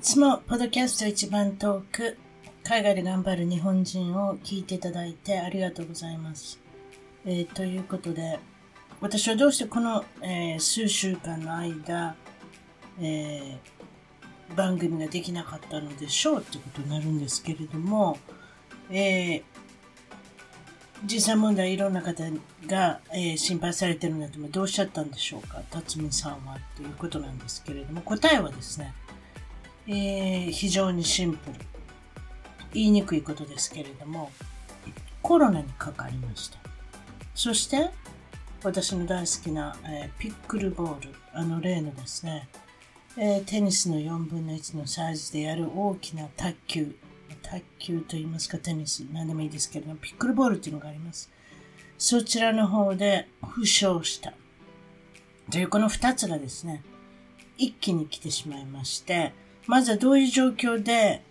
つもポッドキャスト一番トーク、海外で頑張る日本人を聞いていただいてありがとうございます。えー、ということで、私はどうしてこの、えー、数週間の間、えー、番組ができなかったのでしょうってことになるんですけれども、えー、実際問題いろんな方が、えー、心配されてるんだとどうおっしゃったんでしょうか？辰巳さんはということなんですけれども答えはですね、えー、非常にシンプル。言いにくいことですけれどもコロナにかかりました。そして私の大好きな、えー、ピックルボール。あの例のですね、えー、テニスの4分の1のサイズでやる大きな卓球。卓球といいますかテニス、何でもいいですけれども、ピックルボールっていうのがあります。そちらの方で負傷した。というこの二つがですね、一気に来てしまいまして、まずはどういう状況で、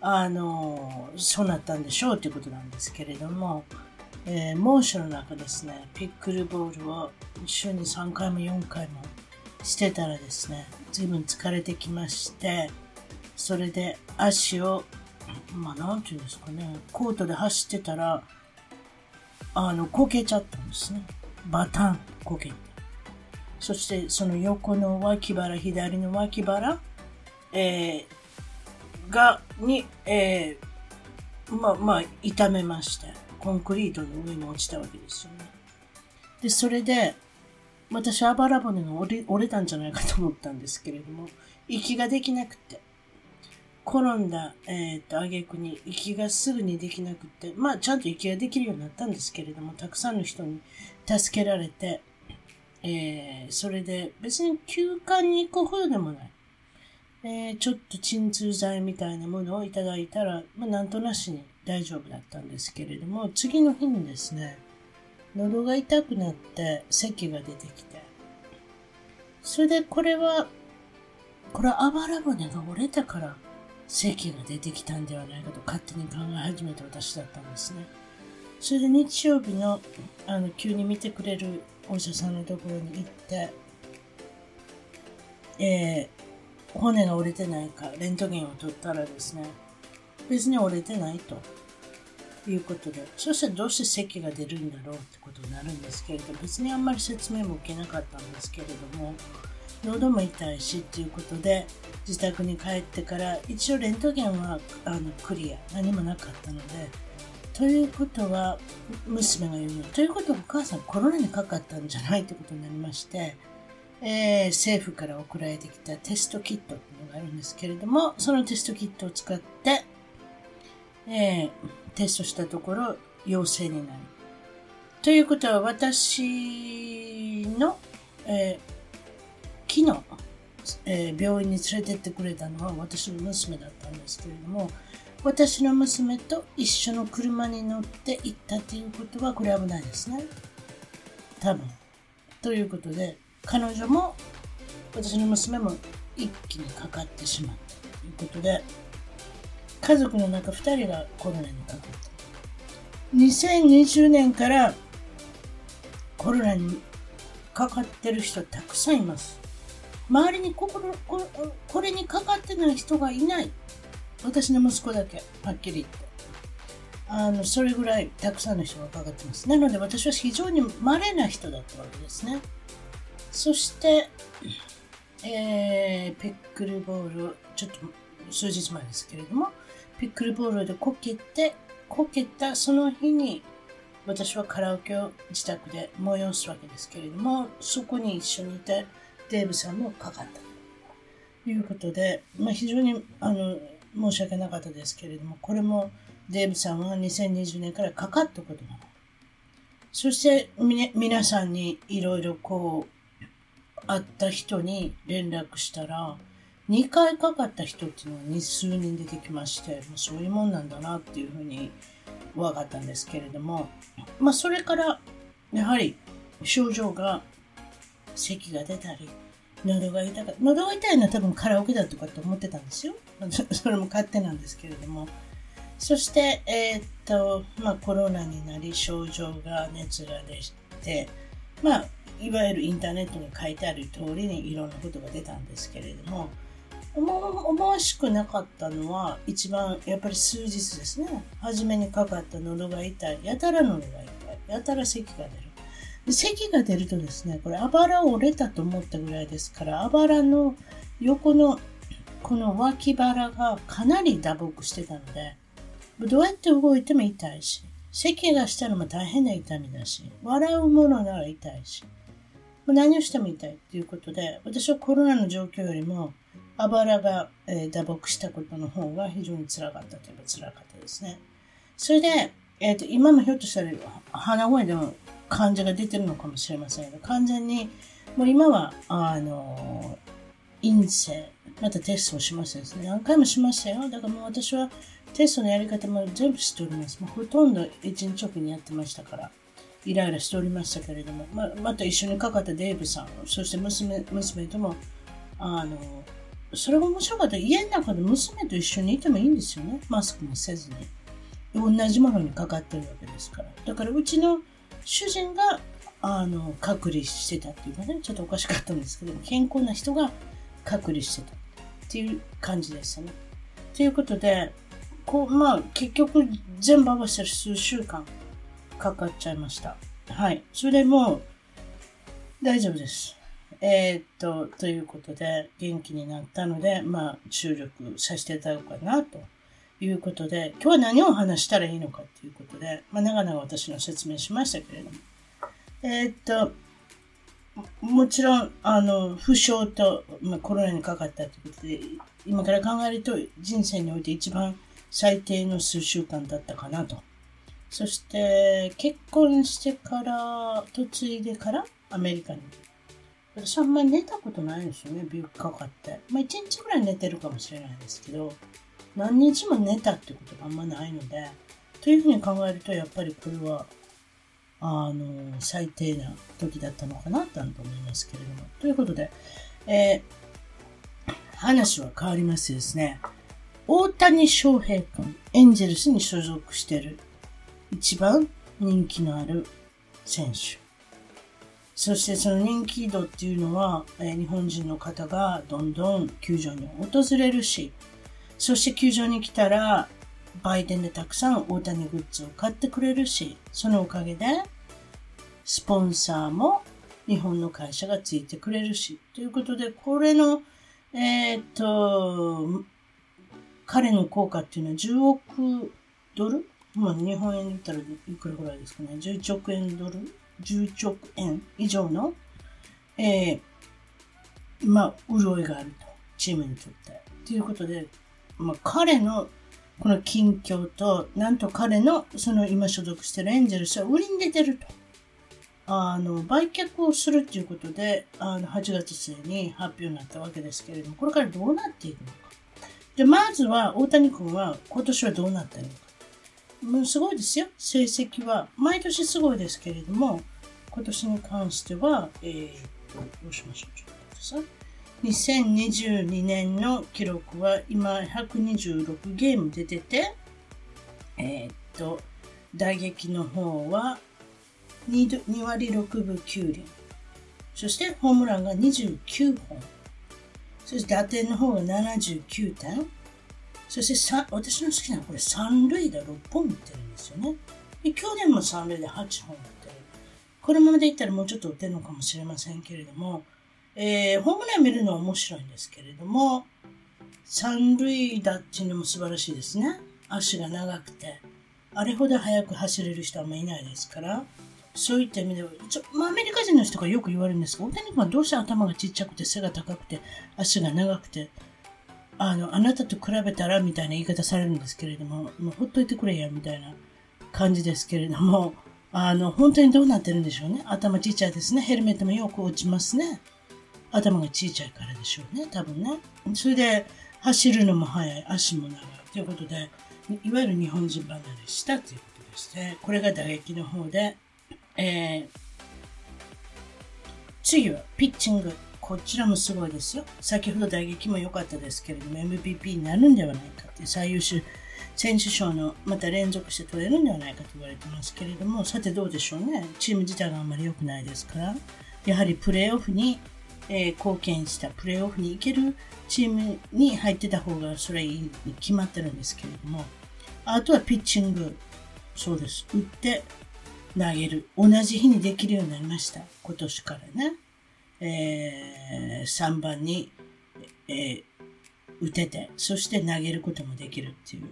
あの、そうなったんでしょうということなんですけれども、えー、猛暑の中ですね、ピックルボールを週に3回も4回もしてたらですね、随分疲れてきまして、それで足をまあ、なんていうんですかね、コートで走ってたら、あの、こけちゃったんですね。バタンこけて。そして、その横の脇腹、左の脇腹、えー、が、に、えー、まあ、まあ、痛めまして、コンクリートの上に落ちたわけですよね。で、それで、私、あばら骨が折れ折れたんじゃないかと思ったんですけれども、息ができなくて、転んだ、えっ、ー、と、挙句に息がすぐにできなくて、まあ、ちゃんと息ができるようになったんですけれども、たくさんの人に助けられて、えー、それで別に休館に行くほどでもない。えー、ちょっと鎮痛剤みたいなものをいただいたら、まあ、なんとなしに大丈夫だったんですけれども、次の日にですね、喉が痛くなって咳が出てきて、それでこれは、これはあばら骨が折れたから席が出てきたんではないかと勝手に考え始めた私だったんですね。それで日曜日の、あの、急に見てくれるお医者さんのところに行って、えー、骨が折れてないか、レントゲンを取ったらですね、別に折れてないと。いうことで、そしてどうして咳が出るんだろうってことになるんですけれど、別にあんまり説明も受けなかったんですけれども、喉も痛いしっていうことで自宅に帰ってから一応レントゲンはあのクリア。何もなかったのでということは娘が言うのということはお母さんコロナにかかったんじゃないってことになりまして、えー、政府から送られてきたテストキットっていうのがあるんですけれどもそのテストキットを使って、えー、テストしたところ陽性になる。ということは私の、えー昨日、えー、病院に連れてってくれたのは私の娘だったんですけれども私の娘と一緒の車に乗って行ったということはこれ危ないですね。多分。ということで彼女も私の娘も一気にかかってしまったということで家族の中2人がコロナにかかった2020年からコロナにかかってる人たくさんいます周りにここここれにかかってない人がいない。私の息子だけ、はっきり言って。あの、それぐらいたくさんの人がかかってます。なので私は非常に稀な人だったわけですね。そして、えー、ペックルボール、ちょっと数日前ですけれども、ピックルボールでこけてこけたその日に私はカラオケを自宅で催すわけですけれども、そこに一緒にいてデーブさんもかかったということで、まあ、非常にあの申し訳なかったですけれども、これもデーブさんは2020年からかかったことない。そして皆さんにいろいろこう、会った人に連絡したら、2回かかった人っていうのは数人出てきまして、もうそういうもんなんだなっていうふうに分かったんですけれども、まあそれからやはり症状が咳が出たり、喉が痛かった喉が痛いのは多分カラオケだとかって思ってたんですよ。それも勝手なんですけれども。そして、えー、っと、まあコロナになり症状が熱が出て、まあいわゆるインターネットに書いてある通りにいろんなことが出たんですけれども、思わしくなかったのは一番やっぱり数日ですね。初めにかかった喉が痛い。やたら喉が痛い。やたら咳が出る。で咳が出るとですね、これあばら折れたと思ったぐらいですから、あばらの横のこの脇腹がかなり打撲してたので、どうやって動いても痛いし、咳がしたらも大変な痛みだし、笑うものなら痛いし、何をしても痛いということで、私はコロナの状況よりも、あばらが、えー、打撲したことの方が非常につらかったといえばつらかったですね。それで、えーと、今もひょっとしたら鼻声でも患者が出てるのかもしれませんが、完全にもう今は、あの、陰性、またテストをしますですね。何回もしましたよ。だからもう私はテストのやり方も全部知っております。もうほとんど一日直にやってましたから。イライラしておりましたけれども、ままた一緒にかかったデーブさん、そして娘娘とも、あの、それが面白かった。家の中で娘と一緒にいてもいいんですよね。マスクもせずに。同じものにかかってるわけですから。だからうちの主人が、あの、隔離してたっていうかね、ちょっとおかしかったんですけど、健康な人が隔離してたっていう感じでしたね。ということで、こう、まあ、結局全部合わせて数週間かかっちゃいました。はい。それも大丈夫です。えー、っと、ということで、元気になったので、まあ、注力させていただこうかな、ということで、今日は何を話したらいいのかということで、まあ、長々私の説明しましたけれども、えー、っと、もちろん、あの、負傷と、まあ、コロナにかかったということで、今から考えると人生において一番最低の数週間だったかなと。そして、結婚してから、嫁いでからアメリカに私あんまり寝たことないんですよね、病気かかって。まあ一日ぐらい寝てるかもしれないですけど、何日も寝たってことがあんまないので、というふうに考えると、やっぱりこれは、あの、最低な時だったのかなと思いますけれども。ということで、えー、話は変わりましてですね、大谷翔平君、エンジェルスに所属してる一番人気のある選手。そしてその人気度っていうのは、え、日本人の方がどんどん球場に訪れるし、そして球場に来たら、売店でたくさん大谷グッズを買ってくれるし、そのおかげで、スポンサーも日本の会社がついてくれるし、ということで、これの、えー、っと、彼の効果っていうのは10億ドルまあ、日本円で言ったらいくらぐらいですかね。11億円ドル？11億円？以上の、えー、まあ、潤いがあると。チームにとって。ということで、まあ、彼のこの近況と、なんと彼のその今所属してるエンジェルスは売りに出てると。あの、売却をするということで、あの、8月末に発表になったわけですけれども、これからどうなっていくのか。で、まずは、大谷君は今年はどうなったのか。もうすごいですよ。成績は。毎年すごいですけれども、今年に関しては、えー、どうしましょう。ちょっと待ってさい。2022年の記録は今126ゲーム出てて、えー、っと、打撃の方は 2, 2割6分9厘。そしてホームランが29本。そして打点の方が79点。そしてさ私の好きなのはこれ三塁打6本打ってるんですよね。で去年も三塁打8本打ってるこのままでいったらもうちょっと打てるのかもしれませんけれども、えー、ホームラン見るのは面白いんですけれども、三塁打っていうのも素晴らしいですね。足が長くて。あれほど速く走れる人はあんまいないですから、そういった意味では、ちょまあ、アメリカ人の人がよく言われるんですが、大谷君はどうして頭がちっちゃくて背が高くて足が長くて、あの、あなたと比べたらみたいな言い方されるんですけれども、もうほっといてくれやみたいな感じですけれども、あの、本当にどうなってるんでしょうね。頭ちっちゃいですね。ヘルメットもよく落ちますね。頭がちっちゃいからでしょうね。多分ね。それで、走るのも速い、足も長い。ということで、いわゆる日本人離れしたということですね。これが打撃の方で、えー、次はピッチング。こちらもすごいですよ。先ほど打撃も良かったですけれども、MVP になるんではないかって最優秀選手賞のまた連続して取れるんではないかと言われてますけれども、さてどうでしょうね。チーム自体があんまり良くないですから、やはりプレーオフに、えー、貢献した、プレーオフに行けるチームに入ってた方がそれはいいに決まってるんですけれども、あとはピッチング。そうです。打って投げる。同じ日にできるようになりました。今年からね。えー、3番に、えー、打てて、そして投げることもできるっていう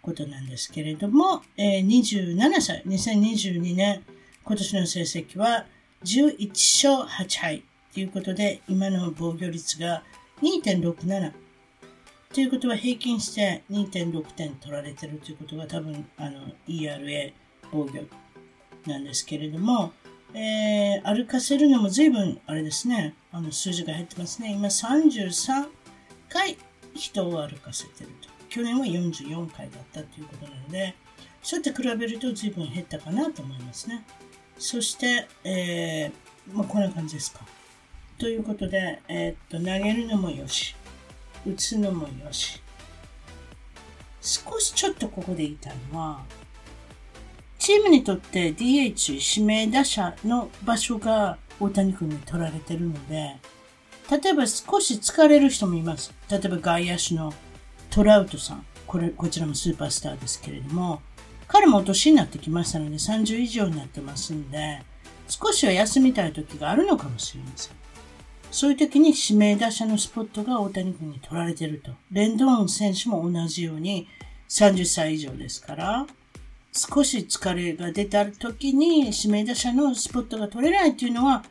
ことなんですけれども、えー、27歳、2022年、今年の成績は11勝8敗ということで、今の防御率が2.67。ということは平均して2.6点取られてるということが多分、あの、ERA 防御なんですけれども、えー、歩かせるのも随分、あれですね、あの、数字が減ってますね。今33回人を歩かせてると。去年は44回だったということなので、そうやって比べると随分減ったかなと思いますね。そして、えー、まあ、こんな感じですか。ということで、えー、っと、投げるのもよし、打つのもよし。少しちょっとここで言いたいのは、チームにとって DH 指名打者の場所が大谷君に取られてるので、例えば少し疲れる人もいます。例えば外野手のトラウトさん。これ、こちらもスーパースターですけれども、彼もお年になってきましたので30以上になってますんで、少しは休みたい時があるのかもしれません。そういう時に指名打者のスポットが大谷君に取られてると。レンドーン選手も同じように30歳以上ですから、少し疲れが出た時に指名打者のスポットが取れないっていうのは、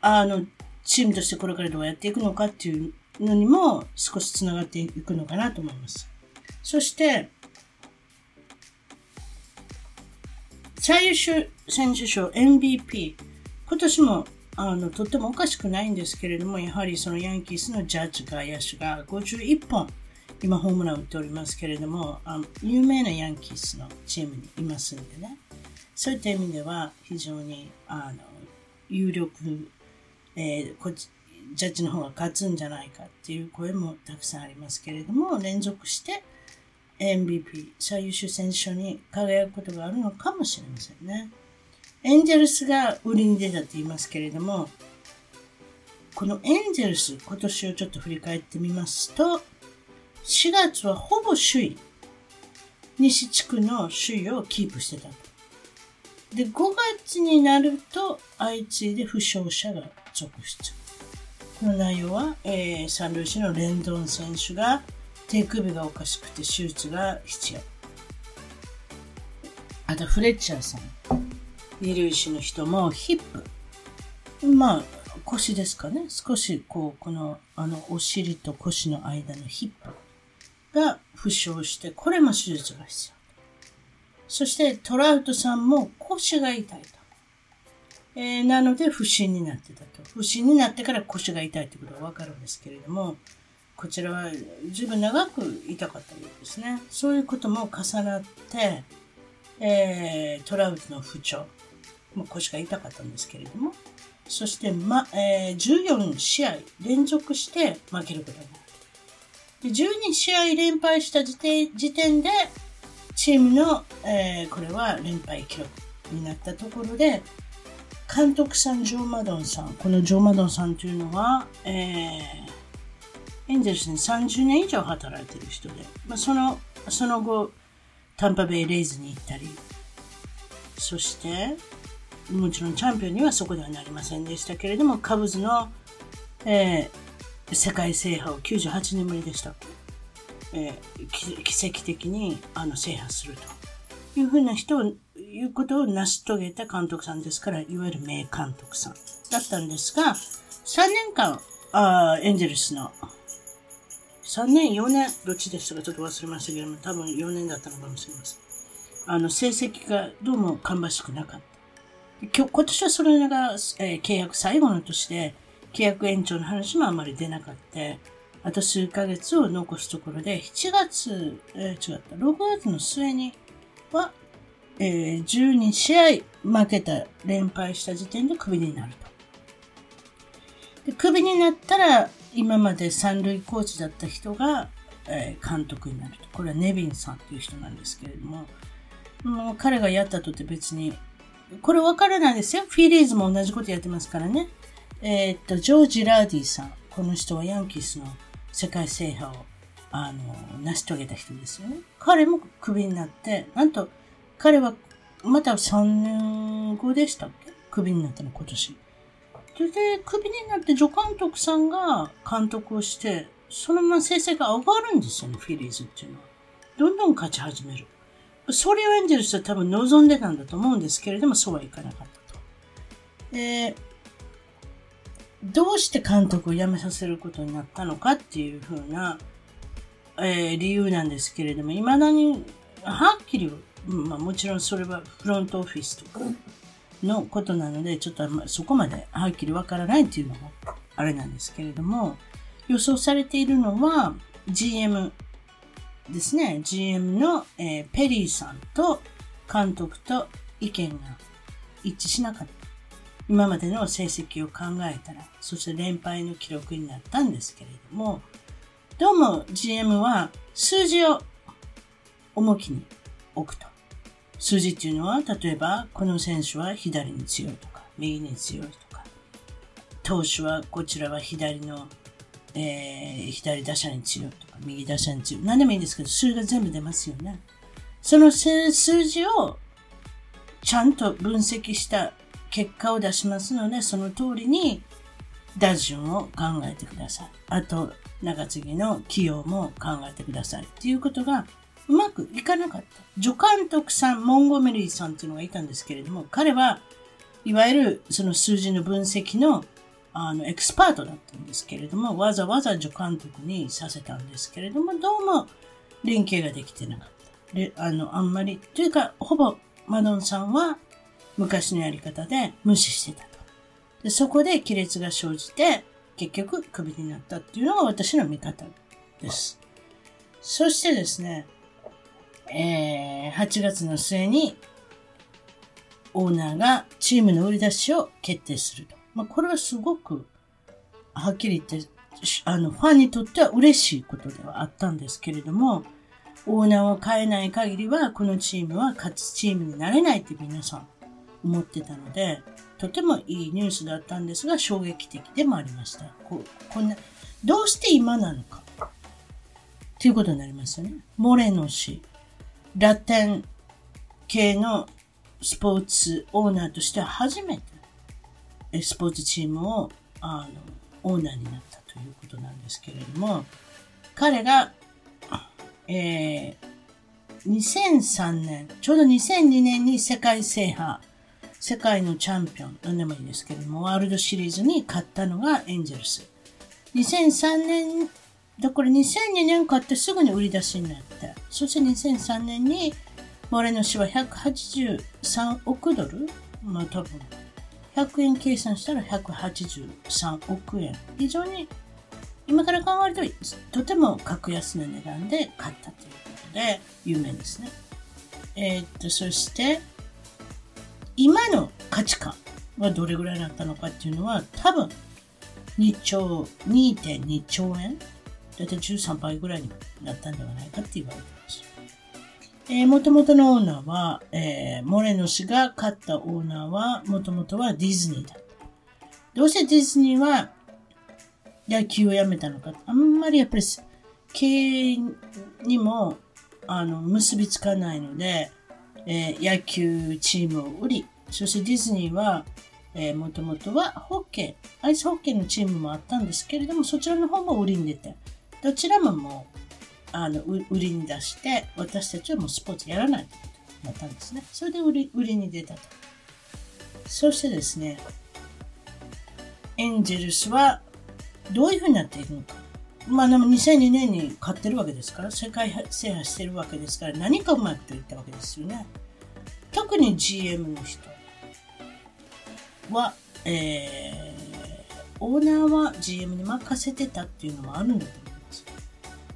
あの、チームとしてこれからどうやっていくのかっていうのにも少し繋がっていくのかなと思います。そして、最優秀選手賞 MVP。今年もあの、とってもおかしくないんですけれども、やはりそのヤンキースのジャッジ外野手が51本、今ホームラン打っておりますけれども、あの有名なヤンキースのチームにいますんでね、そういった意味では非常にあの有力、えー、こジャッジの方が勝つんじゃないかっていう声もたくさんありますけれども、連続して MVP、最優秀選手に輝くことがあるのかもしれませんね。エンジェルスが売りに出たと言いますけれども、このエンジェルス、今年をちょっと振り返ってみますと、4月はほぼ首位、西地区の首位をキープしてた。で、5月になると、相次いで負傷者が続出。この内容は、えー、三塁手のレンドン選手が手首がおかしくて手術が必要。あと、フレッチャーさん。二塁手の人もヒップ。まあ、腰ですかね。少しこう、この、あの、お尻と腰の間のヒップが負傷して、これも手術が必要。そしてトラウトさんも腰が痛いと。えー、なので不審になってたと。不審になってから腰が痛いということはわかるんですけれども、こちらは十分長く痛かったようですね。そういうことも重なって、えー、トラウトの不調。まあ、腰が痛かったんですけれども、そして、まえー、14試合連続して負けることになる。で12試合連敗した時点時点で、チームの、えー、これは連敗記録になったところで、監督さん、ジョー・マドンさん、このジョー・マドンさんというのは、えー、エンゼルスに30年以上働いている人で、まあ、その、その後、タンパベイ・レイズに行ったり、そして、もちろんチャンピオンにはそこではなりませんでしたけれども、カブズの、えー、世界制覇を98年ぶりでした。えー、奇跡的にあの制覇すると。いうふうな人を、いうことを成し遂げた監督さんですから、いわゆる名監督さんだったんですが、3年間、あエンジェルスの、3年、4年、どっちでしたかちょっと忘れましたけども、多分4年だったのかもしれません。あの、成績がどうも芳しくなかった。今日、今年はそれが、えー、契約最後の年で、契約延長の話もあまり出なかった。あと数ヶ月を残すところで、7月、えー、違った、6月の末には、えー、12試合負けた、連敗した時点でクビになると。でクビになったら、今まで三塁コーチだった人が、えー、監督になると。これはネビンさんという人なんですけれども、もう彼がやったとって別に、これ分からないですよ。フィリーズも同じことやってますからね。えー、っと、ジョージ・ラーディさん。この人はヤンキースの世界制覇を、あの、成し遂げた人ですよね。彼もクビになって、なんと、彼はまた3年後でしたっけ？クビになったの、今年。それで、クビになって助監督さんが監督をして、そのまま成績が上がるんですよね、フィリーズっていうのは。どんどん勝ち始める。それをエンジェルスは多分望んでたんだと思うんですけれども、そうはいかなかったと。えー、どうして監督を辞めさせることになったのかっていうふうな、えー、理由なんですけれども、未だにはっきり、まあもちろんそれはフロントオフィスとかのことなので、ちょっとそこまではっきりわからないっていうのもあれなんですけれども、予想されているのは GM ですね、GM の、えー、ペリーさんと監督と意見が一致しなかった。今までの成績を考えたら、そして連敗の記録になったんですけれども、どうも GM は数字を重きに置くと。数字っていうのは、例えば、この選手は左に強いとか、右に強いとか、投手はこちらは左のえー、左打者に強いとか、右打者に強い。何でもいいんですけど、数字が全部出ますよね。その数字をちゃんと分析した結果を出しますので、その通りに打順を考えてください。あと、中継ぎの起用も考えてください。っていうことがうまくいかなかった。助監督さん、モンゴメリーさんっていうのがいたんですけれども、彼はいわゆるその数字の分析のあの、エクスパートだったんですけれども、わざわざ助監督にさせたんですけれども、どうも連携ができてなかった。で、あの、あんまり、というか、ほぼマドンさんは昔のやり方で無視してたと。で、そこで亀裂が生じて、結局クビになったっていうのが私の見方です。そしてですね、えー、8月の末に、オーナーがチームの売り出しを決定すると。まあ、これはすごく、はっきり言って、あの、ファンにとっては嬉しいことではあったんですけれども、オーナーを変えない限りは、このチームは勝つチームになれないって皆さん思ってたので、とてもいいニュースだったんですが、衝撃的でもありました。ここんな、どうして今なのか。ということになりますよね。モレノ氏、ラテン系のスポーツオーナーとしては初めてスポーツチームをあのオーナーになったということなんですけれども、彼が、えー、2003年、ちょうど2002年に世界制覇、世界のチャンピオン、何でもいいですけれども、ワールドシリーズに勝ったのがエンジェルス。2003年、だから2002年買ってすぐに売り出しになった。そして2003年に、モレノ氏は183億ドル？まあ多分100円計算したら183億円。非常に今から考えるととても格安な値段で買ったということで有名ですね。えー、っと、そして今の価値観はどれぐらいだったのかっていうのは多分2兆、2.2兆円だいたい13倍ぐらいになったんではないかって言われてます。えー、元々のオーナーは、えー、モレノ氏が勝ったオーナーは、もともとはディズニーだ。どうしてディズニーは野球をやめたのか。あんまりやっぱり経営にも、あの、結びつかないので、えー、野球チームを売り、そしてディズニーは、えー、もともとはホッケー、アイスホッケーのチームもあったんですけれども、そちらの方も売りに出て、どちらももうあの売りに出して私たちはもうスポーツやらないとなったんですね。それで売り売りに出たと。そしてですね、エンジェルスはどういうふうになっていくのか。まあでも2002年に買ってるわけですから、世界制覇してるわけですから、何かうまくいったわけですよね。特に GM の人は、えー、オーナーは GM に任せてたっていうのもあるんだと思います。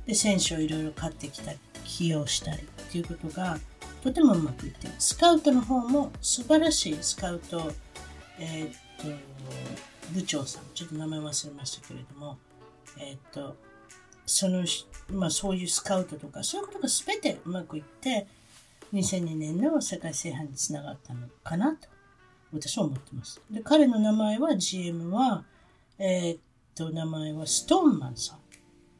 で、選手をいろいろ買ってきたり、起用したりっていうことがとてもうまくいってる。スカウトの方も素晴らしいスカウト、えー、っと、部長さん、ちょっと名前忘れましたけれども、えー、っと、その、まあそういうスカウトとか、そういうことが全てうまくいって、2002年の世界制覇につながったのかなと、私は思ってます。で、彼の名前は、GM は、えー、っと、名前はストーンマンさん。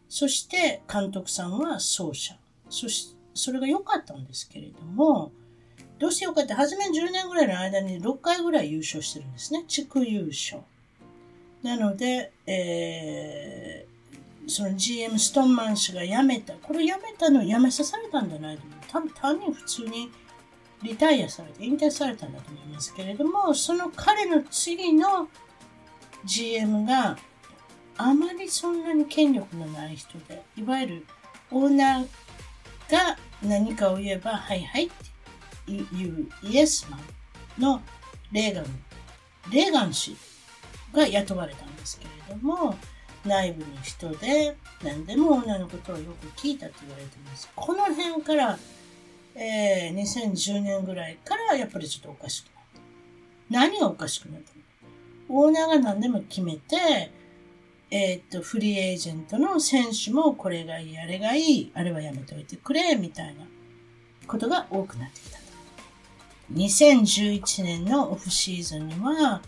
そして、監督さんは奏者。そして、それが良かったんですけれども、どうして良かった、初め10年ぐらいの間に6回ぐらい優勝してるんですね。地区優勝。なので、えー、その GM ストーンマン氏が辞めた。これ辞めたの辞めさされたんじゃないと思う。単に普通にリタイアされて、引退されたんだと思いますけれども、その彼の次の GM があまりそんなに権力のない人で、いわゆるオーナーが何かを言えば、はいはいって言うイエスマンのレーガン、レーガン氏が雇われたんですけれども、内部の人で何でも女のことをよく聞いたと言われてます。この辺から、えー、2010年ぐらいからやっぱりちょっとおかしくなった。何がおかしくなったの？オーナーが何でも決めて、えっ、と、フリーエージェントの選手もこれがいい、あれがいい、あれはやめておいてくれ、みたいなことが多くなってきた。2011年のオフシーズンには、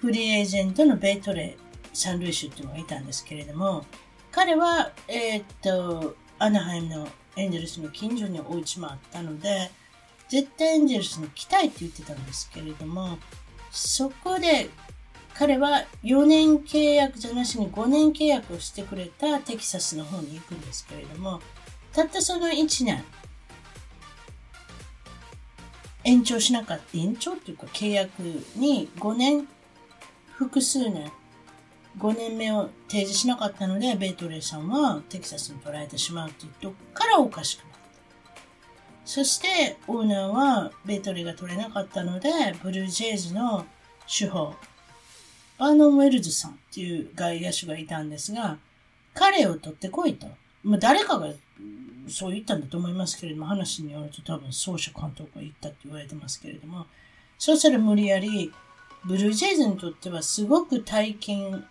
フリーエージェントのベイトレー、サンルイシュっていうのがいたんですけれども、彼は、えっ、と、アナハイムのエンジェルスの近所にお家もあったので、絶対エンジェルスに来たいって言ってたんですけれども、そこで彼は4年契約じゃなしに5年契約をしてくれたテキサスの方に行くんですけれども、たったその1年、延長しなかった、延長っていうか契約に5年、複数年、5年目を提示しなかったので、ベイトレーさんはテキサスに取られてしまうっていうとこからおかしくなった。そして、オーナーはベイトレーが取れなかったので、ブルージェイズの主砲、バーノン・ウェルズさんっていう外野手がいたんですが、彼を取ってこいと。まあ、誰かがそう言ったんだと思いますけれども、話によると多分、奏者監督が言ったって言われてますけれども、そうしたら無理やり、ブルージェイズにとってはすごく大金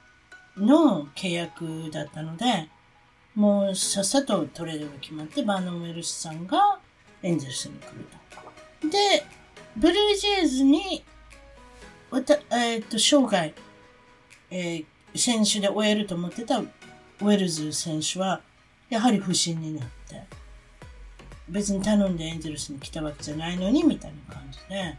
の契約だったので、もうさっさとトレードが決まって、バーノン・ウェルズさんがエンゼルスに来ると。で、ブルージェイズに、えっ、と、生涯、えー、選手で終えると思ってたウェルズ選手は、やはり不審になって、別に頼んでエンゼルスに来たわけじゃないのに、みたいな感じで、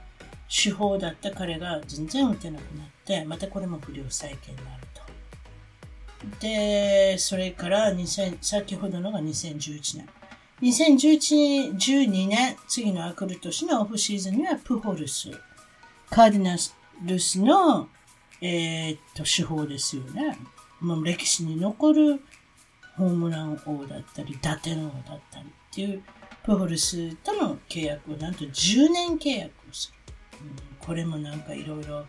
手法だった彼が全然打てなくなって、またこれも不良再建になると。で、それから2000、先ほどのが2011年。2011、12年、次のアクル年のオフシーズンにはプホルス、カーディナルスのえー、っと、手法ですよね。もう歴史に残るホームラン王だったり、打点王だったりっていう、プホルスとの契約をなんと10年契約。これもなんかいろいろ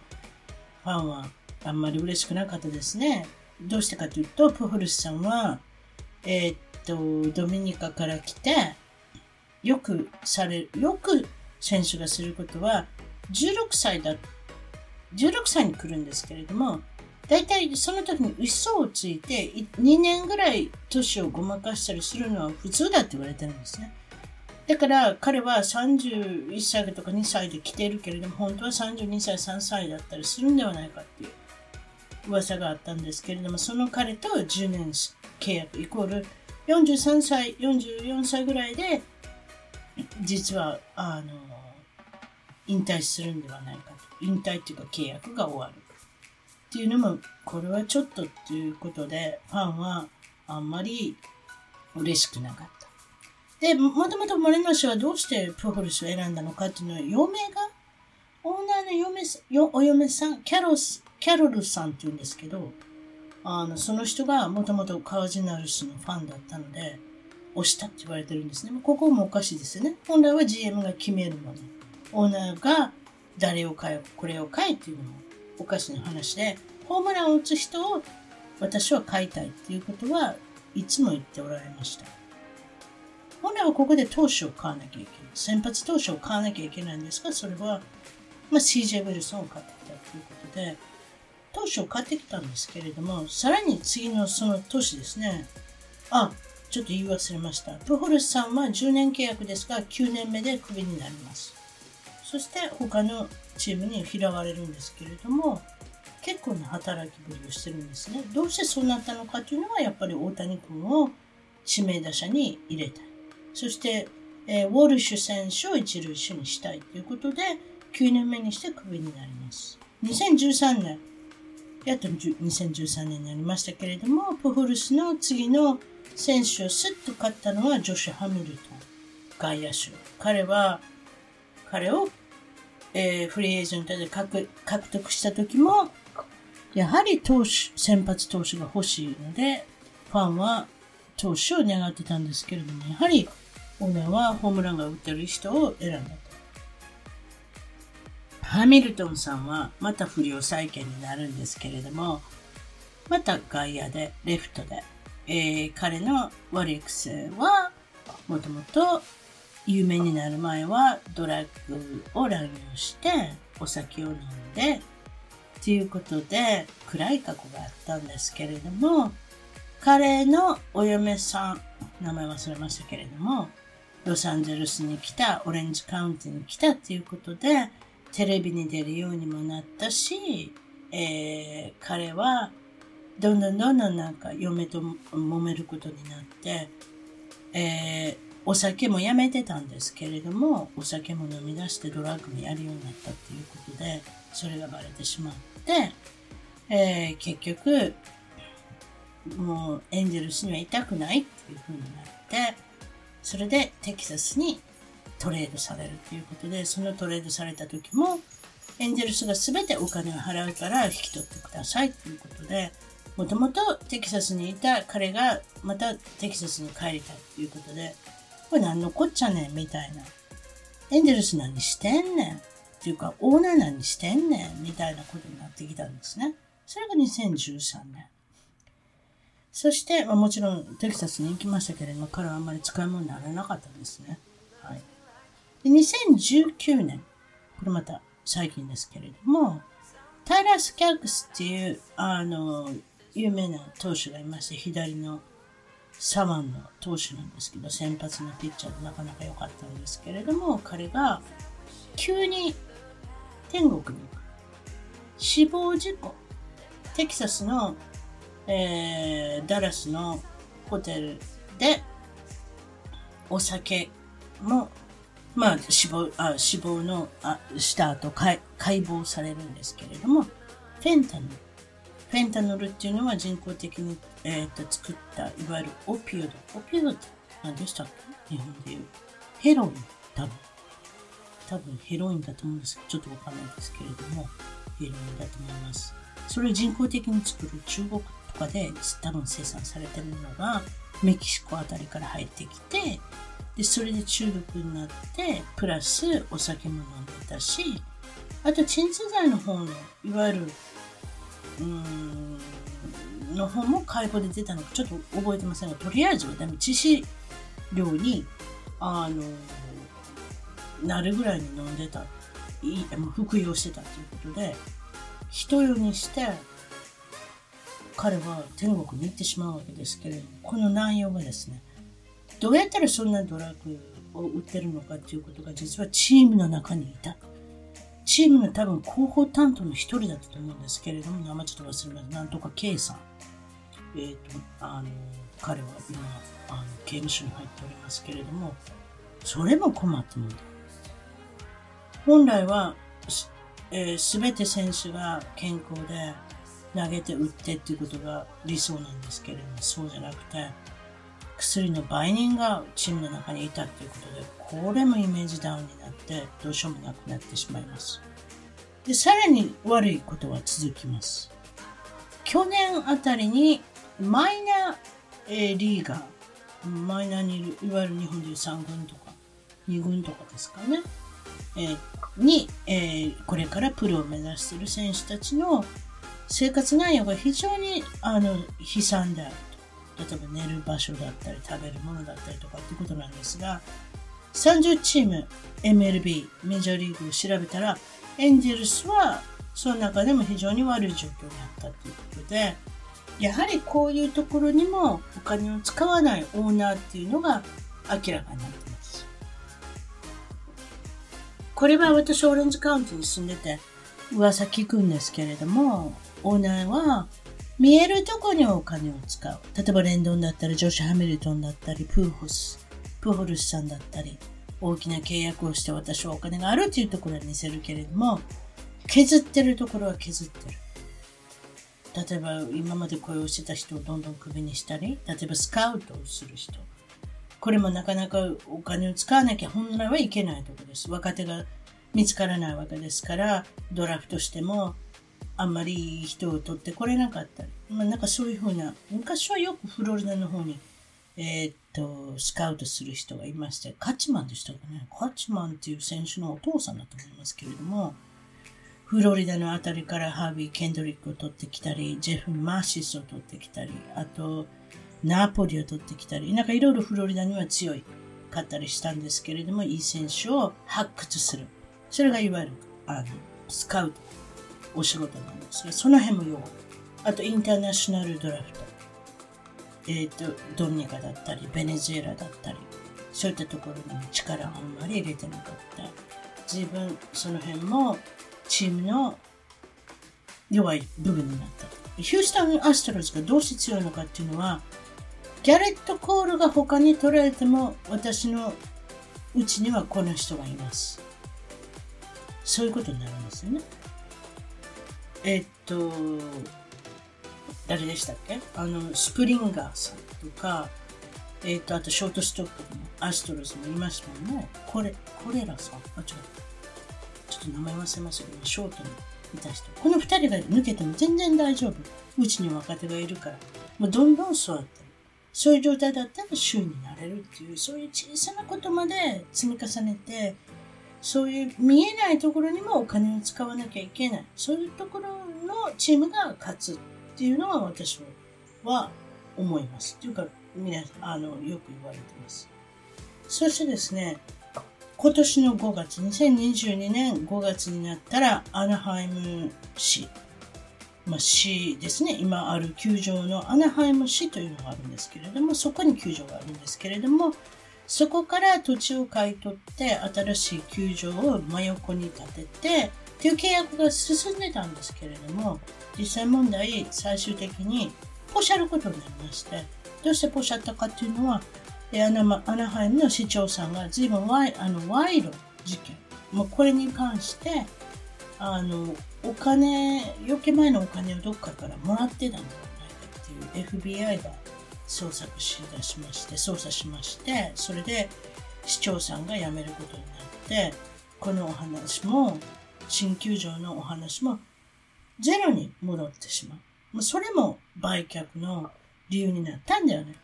ファンはあんまり嬉しくなかったですね。どうしてかというと、プホルスさんは、えー、っと、ドミニカから来て、よくされる、よく選手がすることは、16歳だ16歳に来るんですけれども、大体その時に嘘をついて、2年ぐらい年をごまかしたりするのは普通だって言われてるんですね。だから彼は31歳とか2歳で来てるけれども、本当は32歳、3歳だったりするんではないかっていう噂があったんですけれども、その彼と10年契約イコール43歳、44歳ぐらいで、実は、あの、引退するんではないかと。引退っていうか契約が終わる。っていうのも、これはちょっとっていうことで、ファンはあんまり嬉しくなかった。で、もともと森の氏はどうしてプホルスを選んだのかっていうのは、嫁が、オーナーの嫁よお嫁さん、キャロス、キャロルさんって言うんですけど、あの、その人がもともとカージナルスのファンだったので、押したって言われてるんですね。ここもおかしいですよね。本来は GM が決めるもの、オーナーが誰を買え、これを買えっていうのもおかしな話で、ホームランを打つ人を私は買いたいっていうことはいつも言っておられました。本来はここで投手を買わなきゃいけない。先発投手を買わなきゃいけないんですが、それは、まあ、CJ ウィルソンを買ってきたということで、投手を買ってきたんですけれども、さらに次のその年ですね、あ、ちょっと言い忘れました。プホルスさんは10年契約ですが、9年目でクビになります。そして他のチームに拾われるんですけれども、結構な働きぶりをしてるんですね。どうしてそうなったのかというのは、やっぱり大谷君を指名打者に入れたい。そして、えー、ウォルシュ選手を一塁手にしたいということで、9年目にしてクビになります。2013年、やっと2013年になりましたけれども、プフルスの次の選手をスッと勝ったのはジョシュ・ハミルトン、外野手。彼は、彼を、えー、フリーエージェントで獲得した時も、やはり投手、先発投手が欲しいので、ファンは投手を願ってたんですけれども、やはりオーナーはホームランが打ってる人を選んだと。ハミルトンさんはまた不良再建になるんですけれども、また外野で、レフトで、えー、彼の悪い癖は、もともと有名になる前はドラッグを乱用してお酒を飲んでということで暗い過去があったんですけれども彼のお嫁さん名前忘れましたけれどもロサンゼルスに来たオレンジカウンティに来たということでテレビに出るようにもなったし、えー、彼はどんどんどんどんなんか嫁と揉めることになって、えー、お酒もやめてたんですけれども、お酒も飲み出してドラッグもやるようになったっていうことで、それがバレてしまって、えー、結局、もうエンジェルスにはいたくないっていう風になって、それでテキサスにトレードされるということで、そのトレードされた時も、エンジェルスが全てお金を払うから引き取ってくださいということで、もともとテキサスにいた彼がまたテキサスに帰りたいということで、これ何のこっちゃねんみたいな。エンゼルス何してんねんっていうか、オーナー何してんねんみたいなことになってきたんですね。それが2013年。そして、まあ、もちろんテキサスに行きましたけれども、彼はあんまり使い物にならなかったんですね。はい。で、2019年、これまた最近ですけれども、タイラ・スキャックスっていう、あの、有名な投手がいまして、左のサワンの投手なんですけど、先発のピッチャーでなかなか良かったんですけれども、彼が急に天国に。死亡事故。テキサスの、えー、ダラスのホテルでお酒も、まあ、死亡、あ死亡の、あした後解剖されるんですけれども、フェンタニルフェンタノルっていうのは人工的に、えー、と作ったいわゆるオピオド。オピオドって何でしたっけ？日本でいう。ヘロイン。多分。多分ヘロインだと思うんですけど、ちょっとわかんないですけれども、ヘロインだと思います。それを人工的に作る中国とかで多分生産されてるのがメキシコあたりから入ってきて、で、それで中毒になって、プラスお酒も飲んでたし、あと鎮痛剤の方の、いわゆるうんの方も解剖で出たのかちょっと覚えてませんが、とりあえずは致死量に、あの、なるぐらいに飲んでた、い服用してたということで、人用にして、彼は天国に行ってしまうわけですけれども、この内容がですね、どうやったらそんなドラッグを売ってるのかということが実はチームの中にいた。チームの多分広報担当の一人だったと思うんですけれども、名前ちょっと忘れました。なんとか K さん。えっ、ー、と、あの、彼は今、あの、刑務所に入っておりますけれども、それも困ったもんだ。本来は、す、えー、て選手が健康で投げて打ってっていうことが理想なんですけれども、そうじゃなくて、薬の売人がチームの中にいたということで、これもイメージダウンになって、どうしようもなくなってしまいます。で、さらに悪いことは続きます。去年あたりにマイナー、えー、リーガー、マイナーにいる、いわゆる日本でいう3軍とか、2軍とかですかね、えー、に、えー、これからプロを目指している選手たちの生活内容が非常にあの悲惨であると。例えば寝る場所だったり食べるものだったりとかってことなんですが、30チーム MLB、メジャーリーグを調べたら、エンジェルスはその中でも非常に悪い状況にあったということで、やはりこういうところにもお金を使わないオーナーっていうのが明らかになっています。これは私オレンジカウンティに住んでて噂聞くんですけれども、オーナーは見えるとこにお金を使う。例えばレンドンだったり、ジョシュ・ハミルトンだったり、プーホス、プーホルスさんだったり、大きな契約をして私はお金があるというところは見せるけれども、削ってるところは削ってる。例えば今まで雇用してた人をどんどんクビにしたり、例えばスカウトをする人。これもなかなかお金を使わなきゃ本来はいけないところです。若手が見つからないわけですから、ドラフトしてもあんまり人を取ってこれなかったり。まあなんかそういうふうな、昔はよくフロリダの方に、えー、っと、スカウトする人がいまして、カチマンでしたかね。カチマンっていう選手のお父さんだと思いますけれども、フロリダのあたりからハービー・ケンドリックを取ってきたり、ジェフ・マーシスを取ってきたり、あと、ナポリを取ってきたり、なんかいろいろフロリダには強いかったりしたんですけれども、いい選手を発掘する。それがいわゆる、あの、スカウト、お仕事なんですが、その辺も弱い。あと、インターナショナルドラフト。えっ、ー、と、ドニカだったり、ベネズエラだったり、そういったところに力をあんまり入れてなかった。自分、その辺もチームの弱い部分になった。ヒュースタン・アストロズがどうして強いのかっていうのは、ギャレット・コールが他に取られても、私のうちにはこの人がいます。そういうことになるんですよね。えっと、誰でしたっけ？あの、スプリンガーさんとか、えっと、あとショートストップのアストロズもいましたもんね。これ、これらさん？あ、違う。っと名前忘れましたけど、ショートにいた人。この二人が抜けても全然大丈夫。うちに若手がいるから。もうどんどん育ってる。そういう状態だったら週になれるっていう、そういう小さなことまで積み重ねて、そういう見えないところにもお金を使わなきゃいけない。そういうところのチームが勝つっていうのは私は思います。っていうか、皆、あの、よく言われてます。そしてですね、今年の5月、2022年5月になったら、アナハイム市、まあ、市ですね、今ある球場のアナハイム市というのがあるんですけれども、そこに球場があるんですけれども、そこから土地を買い取って新しい球場を真横に建てて、という契約が進んでたんですけれども、実際問題、最終的にポシャることになりまして、どうしてポシャったかっていうのは、アナアナハイムの市長さんが随分ワイあの賄賂事件、もうこれに関して、あの、お金、余計前のお金をどっかからもらってたんではないかっていう FBI が捜索しだしまして、捜査しまして、それで市長さんが辞めることになって、このお話も、新球場のお話もゼロに戻ってしまう。それも売却の理由になったんではないか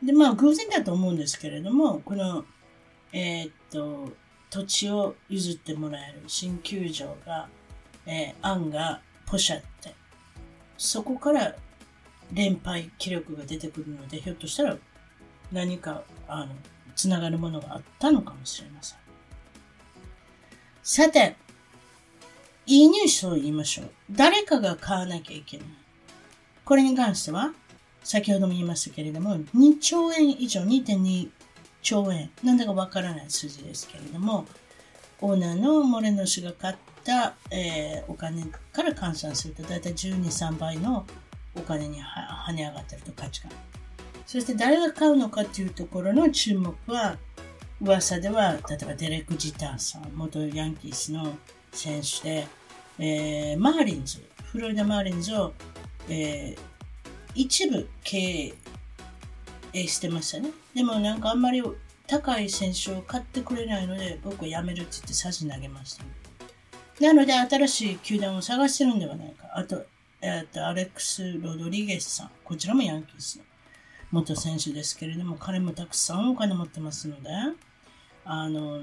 とで、まあ、偶然だと思うんですけれども、この、えー、っと、土地を譲ってもらえる新球場が、えー、案がポシャって、そこから連敗記録が出てくるので、ひょっとしたら何か、あの、つながるものがあったのかもしれません。さて、いいニュースを言いましょう。誰かが買わなきゃいけない。これに関しては、先ほども言いましたけれども、2兆円以上、2.2兆円、なんだかわからない数字ですけれども、オーナーのモレノ氏が買った、えー、お金から換算すると、だいたい12、3倍のお金に跳ね上がってると価値が。そして誰が買うのかというところの注目は、噂では、例えばデレック・ジターさん、元ヤンキースの選手で、えー、マーリンズ、フロリダ・マーリンズを、えー、一部経営してましたね。でもなんかあんまり高い選手を買ってくれないので、僕は辞めるって言って差し投げました、なので、新しい球団を探してるんではないか。あと、えっ、と、アレックス・ロドリゲスさん。こちらもヤンキースの元選手ですけれども、彼もたくさんお金持ってますので、あの、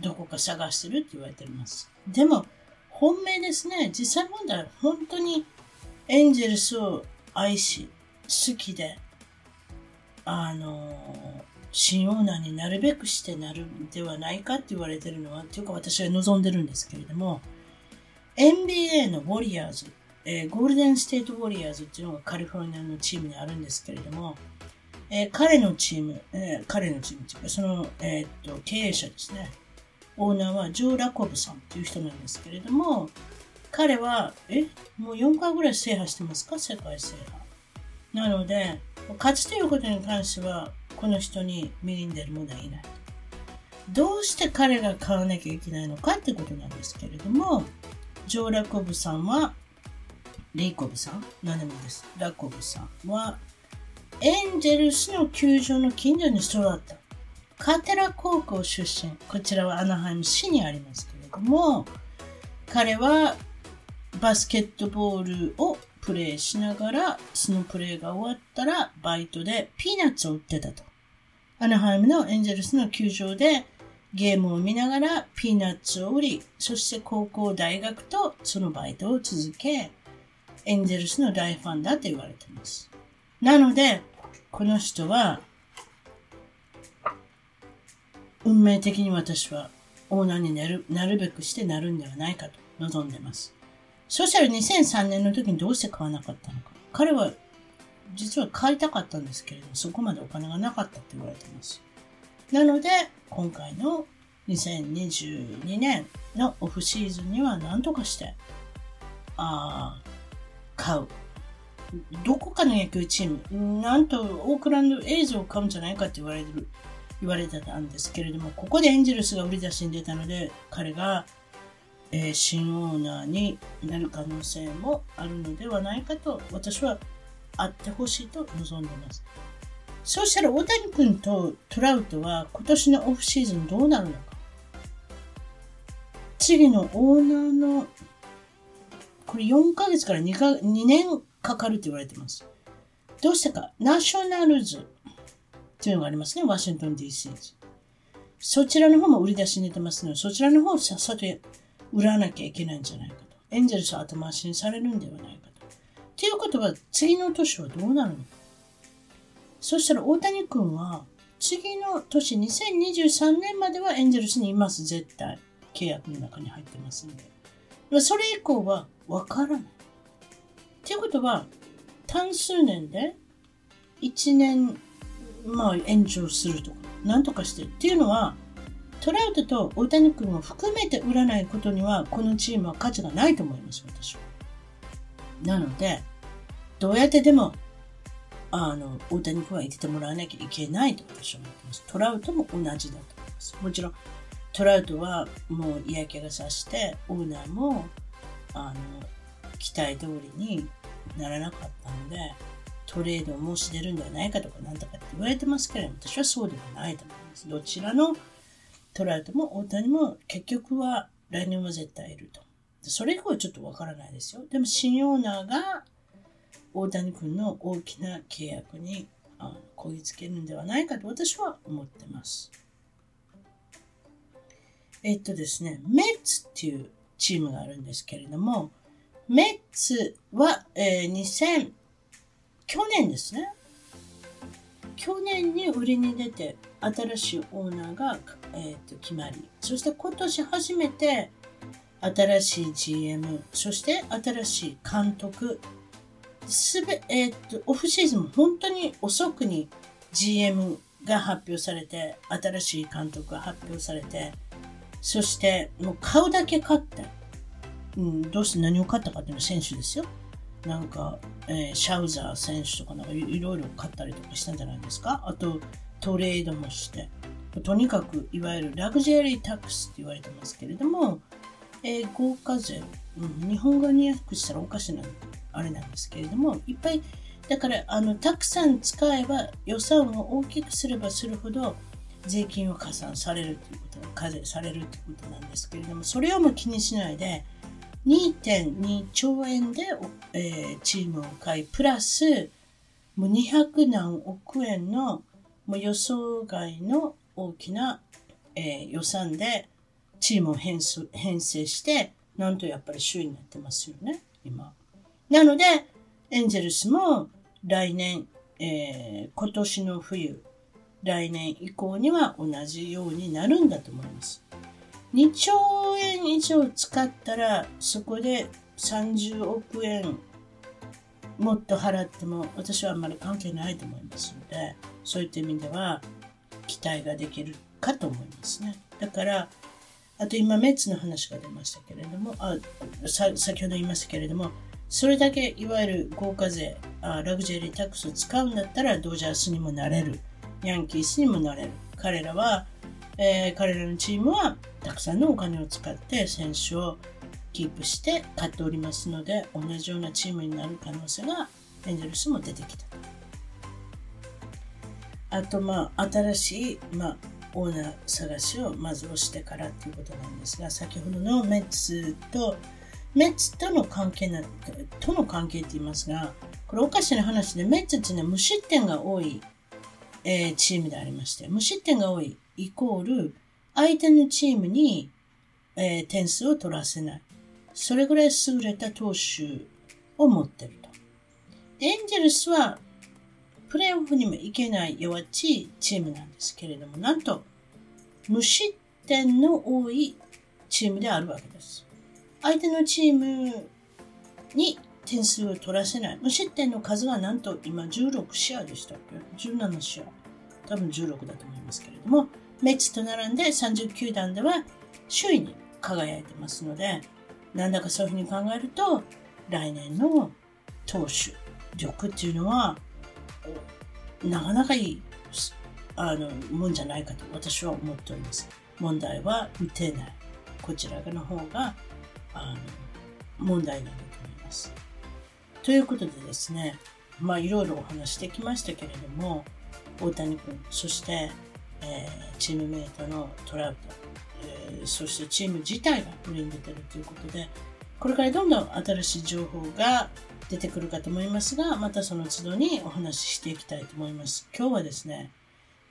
どこか探してるって言われてます。でも、本命ですね。実際問題、本当にエンジェルスを愛し、好きで、あの、新オーナーになるべくしてなるんではないかって言われてるのは、というか私は望んでるんですけれども、NBA のウォリアーズ、えー、ゴールデンステートウォリアーズっていうのがカリフォルニアのチームにあるんですけれども、えー、彼のチーム、えー、彼のチームっていうか、その、えっと、経営者ですね。オーナーはジョー・ラコブさんっていう人なんですけれども、彼は、え、もう4回ぐらい制覇してますか？世界制覇。なので、勝ちということに関しては、この人に右に出る者はいない。どうして彼が買わなきゃいけないのかってことなんですけれども、ジョー・ラコブさんは、レイコブさん？何でもです。ラコブさんは、エンジェルスの球場の近所に育った。カテラ高校出身。こちらはアナハイム市にありますけれども、彼はバスケットボールをプレイしながら、そのプレイが終わったら、バイトでピーナッツを売ってたと。アナハイムのエンジェルスの球場でゲームを見ながらピーナッツを売り、そして高校、大学とそのバイトを続け、エンジェルスの大ファンだと言われてます。なので、この人は、運命的に私はオーナーになるなるべくしてなるんではないかと望んでます。そしたら2003年の時にどうして買わなかったのか。彼は実は買いたかったんですけれども、そこまでお金がなかったって言われてます。なので、今回の2022年のオフシーズンには何とかして、あ買う。どこかの野球チーム、なんとオークランドエイズを買うんじゃないかって言われる、言われてたんですけれども、ここでエンジェルスが売り出しに出たので、彼がえー、新オーナーになる可能性もあるのではないかと私はあってほしいと望んでいます。そうしたら大谷君とトラウトは今年のオフシーズンどうなるのか。次のオーナーのこれ4ヶ月から2か2年かかるって言われています。どうしてか、ナショナルズっていうのがありますね、ワシントン DC。そちらの方も売り出しに出てますので、そちらの方をさっさと売らなきゃいけないんじゃないかと。エンゼルスは後回しにされるんではないかと。っていうことは、次の年はどうなるのか。そしたら大谷君は、次の年2023年まではエンゼルスにいます、絶対。契約の中に入ってますんで。それ以降はわからない。っていうことは、単数年で1年、まあ延長するとか、なんとかしてっていうのは、トラウトと大谷君を含めて売らないことには、このチームは価値がないと思います、私は。なので、どうやってでも、あの、大谷君はいててもらわなきゃいけないと私は思ってます。トラウトも同じだと思います。もちろん、トラウトはもう嫌気がさして、オーナーも、あの、期待通りにならなかったので、トレードを申し出るんではないかとかなんとかって言われてますけれども、私はそうではないと思います。どちらのトラウトも大谷も結局は来年は絶対いると。それ以降はちょっとわからないですよ。でも新オーナーが大谷君の大きな契約にこぎつけるんではないかと私は思ってます。えっとですね、メッツっていうチームがあるんですけれども、メッツは、えー、2000、去年ですね。去年に売りに出て新しいオーナーが、えーと、決まりそして今年初めて新しい GM そして新しい監督すべ、えーと、オフシーズン本当に遅くに GM が発表されて新しい監督が発表されてそしてもう買うだけ買って、うん、どうして何を買ったかっていうのは選手ですよ。なんか、えー、シャウザー選手とかなんかいろいろ買ったりとかしたんじゃないですか。あとトレードもして、とにかくいわゆるラグジュアリータックスって言われてますけれども、えー、豪華税、うん、日本語に訳したらおかしなあれなんですけれども、いっぱいだからあのたくさん使えば予算を大きくすればするほど税金を加算されるということ課税されるということなんですけれどもそれをも気にしないで2.2兆円で、えー、チームを買いプラスもう200何億円のもう予想外の大きな、えー、予算でチームを編編成してなんとやっぱり首位になってますよね今。なのでエンゼルスも来年、えー、今年の冬、来年以降には同じようになるんだと思います。2兆円以上使ったら、そこで30億円もっと払っても私はあんまり関係ないと思いますので、そういった意味では期待ができるかと思いますね。だから、あと今メッツの話が出ましたけれども、あ先ほど言いましたけれども、それだけいわゆる豪華税あラグジュアリータックスを使うんだったらドジャースにもなれるヤンキースにもなれる。彼らは、えー、彼らのチームはたくさんのお金を使って選手をキープして買っておりますので同じようなチームになる可能性がエンゼルスも出てきた。あとまあ新しい、まあ、オーナー探しをまず押してからっていうことなんですが先ほどのメッツとメッツとの関係な、との関係って言いますが、これおかしな話で、メッツっていうのは無失点が多い、えー、チームでありまして、無失点が多いイコール、相手のチームに、えー、点数を取らせない。それぐらい優れた投手を持ってると。エンジェルスは、プレーオフにも行けない弱っちいチームなんですけれども、なんと、無失点の多いチームであるわけです。相手のチームに点数を取らせない。無失点の数はなんと今16試合でしたっけ ?17 試合。多分16だと思いますけれども、メッツと並んで39段では首位に輝いてますので、なんだかそういうふうに考えると、来年の投手力っていうのは、なかなかいいあのもんじゃないかと私は思っております。問題は打てない。こちらの方があの問題なんだと思います。ということでですね、まあいろいろお話してきましたけれども、大谷君、そして、えー、チームメイトのトラウト、えー、そしてチーム自体が売りに出てるということで、これからどんどん新しい情報が出てくるかと思いますが、またその都度にお話ししていきたいと思います。今日はですね、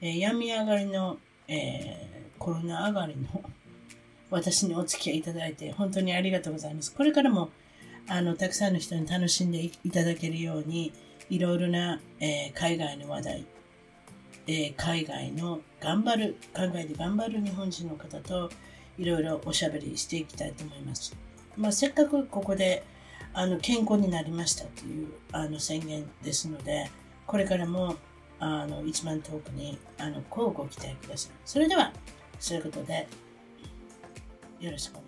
えー、病み上がりの、えー、コロナ上がりの私にお付き合いいただいて本当にありがとうございます。これからもあのたくさんの人に楽しんでいただけるようにいろいろな、えー、海外の話題、えー、海外の頑張る海外で頑張る日本人の方といろいろおしゃべりしていきたいと思います。まあ、せっかくここであの健康になりましたというあの宣言ですのでこれからもあの一番遠くにあのこうご期待ください。それではそういうことでよろしくお願いします。